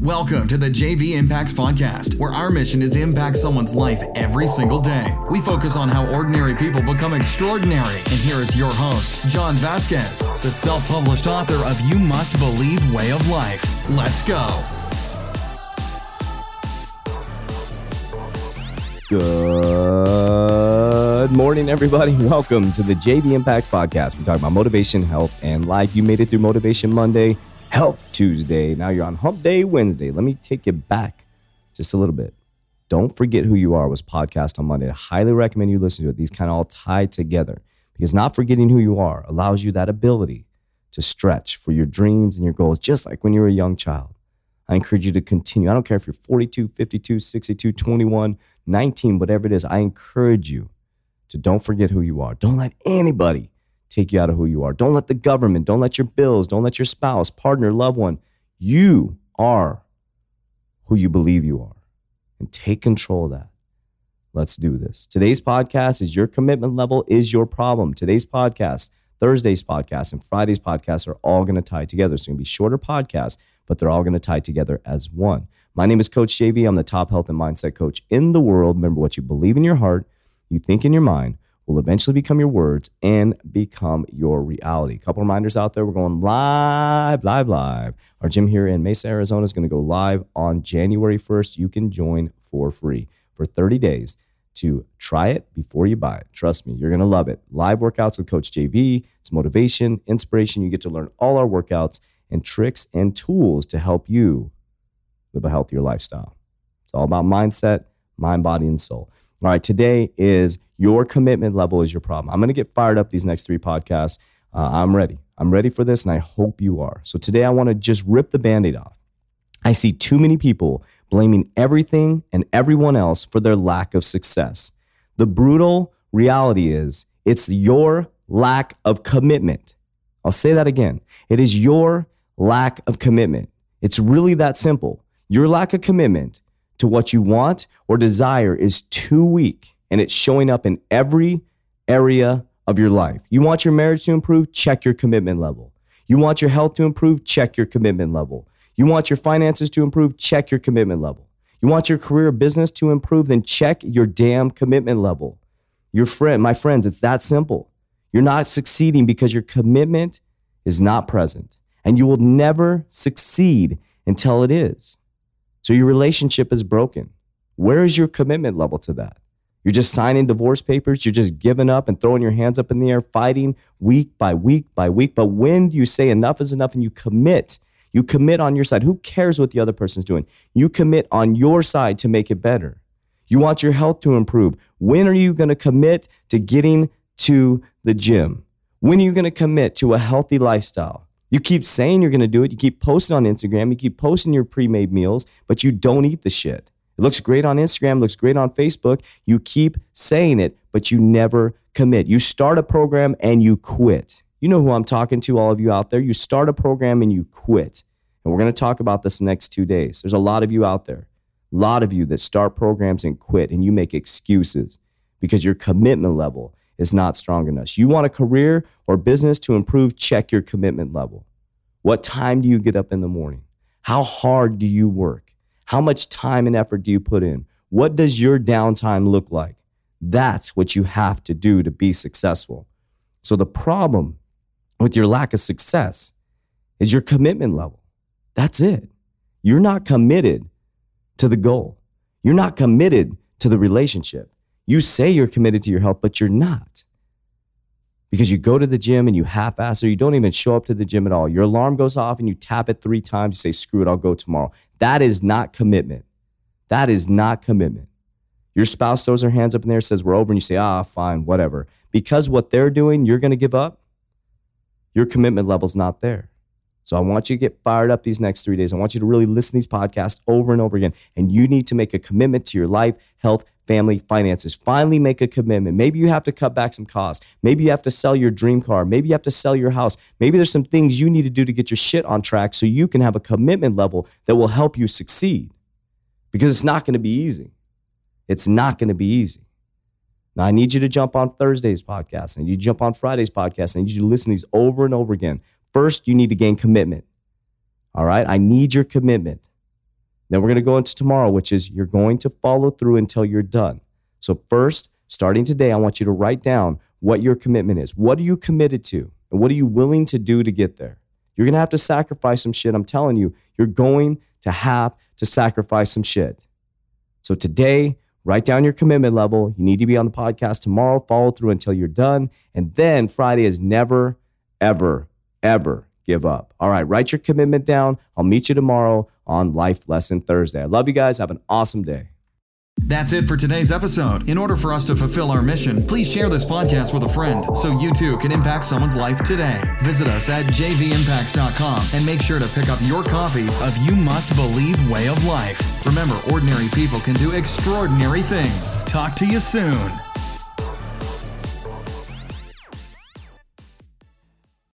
Welcome to the JV Impacts Podcast, where our mission is to impact someone's life every single day. We focus on how ordinary people become extraordinary. And here is your host, John Vasquez, the self published author of You Must Believe Way of Life. Let's go. Good morning, everybody. Welcome to the JV Impacts Podcast. We talk about motivation, health, and life. You made it through Motivation Monday. Help Tuesday. Now you're on Hump Day Wednesday. Let me take you back just a little bit. Don't forget who you are was podcast on Monday. I highly recommend you listen to it. These kind of all tie together because not forgetting who you are allows you that ability to stretch for your dreams and your goals, just like when you were a young child. I encourage you to continue. I don't care if you're 42, 52, 62, 21, 19, whatever it is. I encourage you to don't forget who you are. Don't let anybody take you out of who you are. Don't let the government, don't let your bills, don't let your spouse, partner, loved one. You are who you believe you are. And take control of that. Let's do this. Today's podcast is your commitment level is your problem. Today's podcast, Thursday's podcast, and Friday's podcast are all going to tie together. It's going to be shorter podcasts, but they're all going to tie together as one. My name is Coach JV. I'm the top health and mindset coach in the world. Remember what you believe in your heart, you think in your mind will eventually become your words and become your reality. A couple reminders out there. We're going live, live, live. Our gym here in Mesa, Arizona is going to go live on January 1st. You can join for free for 30 days to try it before you buy it. Trust me, you're going to love it. Live workouts with Coach JV. It's motivation, inspiration. You get to learn all our workouts and tricks and tools to help you live a healthier lifestyle. It's all about mindset, mind, body, and soul. All right, today is your commitment level is your problem. I'm going to get fired up these next three podcasts. Uh, I'm ready. I'm ready for this, and I hope you are. So today I want to just rip the band aid off. I see too many people blaming everything and everyone else for their lack of success. The brutal reality is it's your lack of commitment. I'll say that again. It is your lack of commitment. It's really that simple. Your lack of commitment to what you want or desire is too weak and it's showing up in every area of your life. You want your marriage to improve? Check your commitment level. You want your health to improve? Check your commitment level. You want your finances to improve? Check your commitment level. You want your career or business to improve? Then check your damn commitment level. Your friend, my friends, it's that simple. You're not succeeding because your commitment is not present, and you will never succeed until it is. So your relationship is broken. Where is your commitment level to that? You're just signing divorce papers. You're just giving up and throwing your hands up in the air, fighting week by week by week. But when do you say enough is enough and you commit? You commit on your side. Who cares what the other person's doing? You commit on your side to make it better. You want your health to improve. When are you going to commit to getting to the gym? When are you going to commit to a healthy lifestyle? You keep saying you're going to do it. You keep posting on Instagram. You keep posting your pre made meals, but you don't eat the shit. It looks great on Instagram, looks great on Facebook. You keep saying it, but you never commit. You start a program and you quit. You know who I'm talking to, all of you out there. You start a program and you quit. And we're going to talk about this next two days. There's a lot of you out there, a lot of you that start programs and quit, and you make excuses because your commitment level is not strong enough. You want a career or business to improve, check your commitment level. What time do you get up in the morning? How hard do you work? How much time and effort do you put in? What does your downtime look like? That's what you have to do to be successful. So, the problem with your lack of success is your commitment level. That's it. You're not committed to the goal, you're not committed to the relationship. You say you're committed to your health, but you're not. Because you go to the gym and you half ass or you don't even show up to the gym at all. Your alarm goes off and you tap it three times. You say, screw it, I'll go tomorrow. That is not commitment. That is not commitment. Your spouse throws her hands up in there, says, we're over, and you say, ah, fine, whatever. Because what they're doing, you're going to give up. Your commitment level's not there. So I want you to get fired up these next three days. I want you to really listen to these podcasts over and over again. And you need to make a commitment to your life, health, family, finances. Finally make a commitment. Maybe you have to cut back some costs. Maybe you have to sell your dream car. Maybe you have to sell your house. Maybe there's some things you need to do to get your shit on track so you can have a commitment level that will help you succeed. Because it's not going to be easy. It's not going to be easy. Now, I need you to jump on Thursday's podcast. and you jump on Friday's podcast. Need you listen to these over and over again. First, you need to gain commitment. All right. I need your commitment. Then we're going to go into tomorrow, which is you're going to follow through until you're done. So, first, starting today, I want you to write down what your commitment is. What are you committed to? And what are you willing to do to get there? You're going to have to sacrifice some shit. I'm telling you, you're going to have to sacrifice some shit. So, today, write down your commitment level. You need to be on the podcast tomorrow, follow through until you're done. And then Friday is never, ever, ever give up. All right, write your commitment down. I'll meet you tomorrow on Life Lesson Thursday. I love you guys. Have an awesome day. That's it for today's episode. In order for us to fulfill our mission, please share this podcast with a friend so you too can impact someone's life today. Visit us at jvimpacts.com and make sure to pick up your copy of You Must Believe Way of Life. Remember, ordinary people can do extraordinary things. Talk to you soon.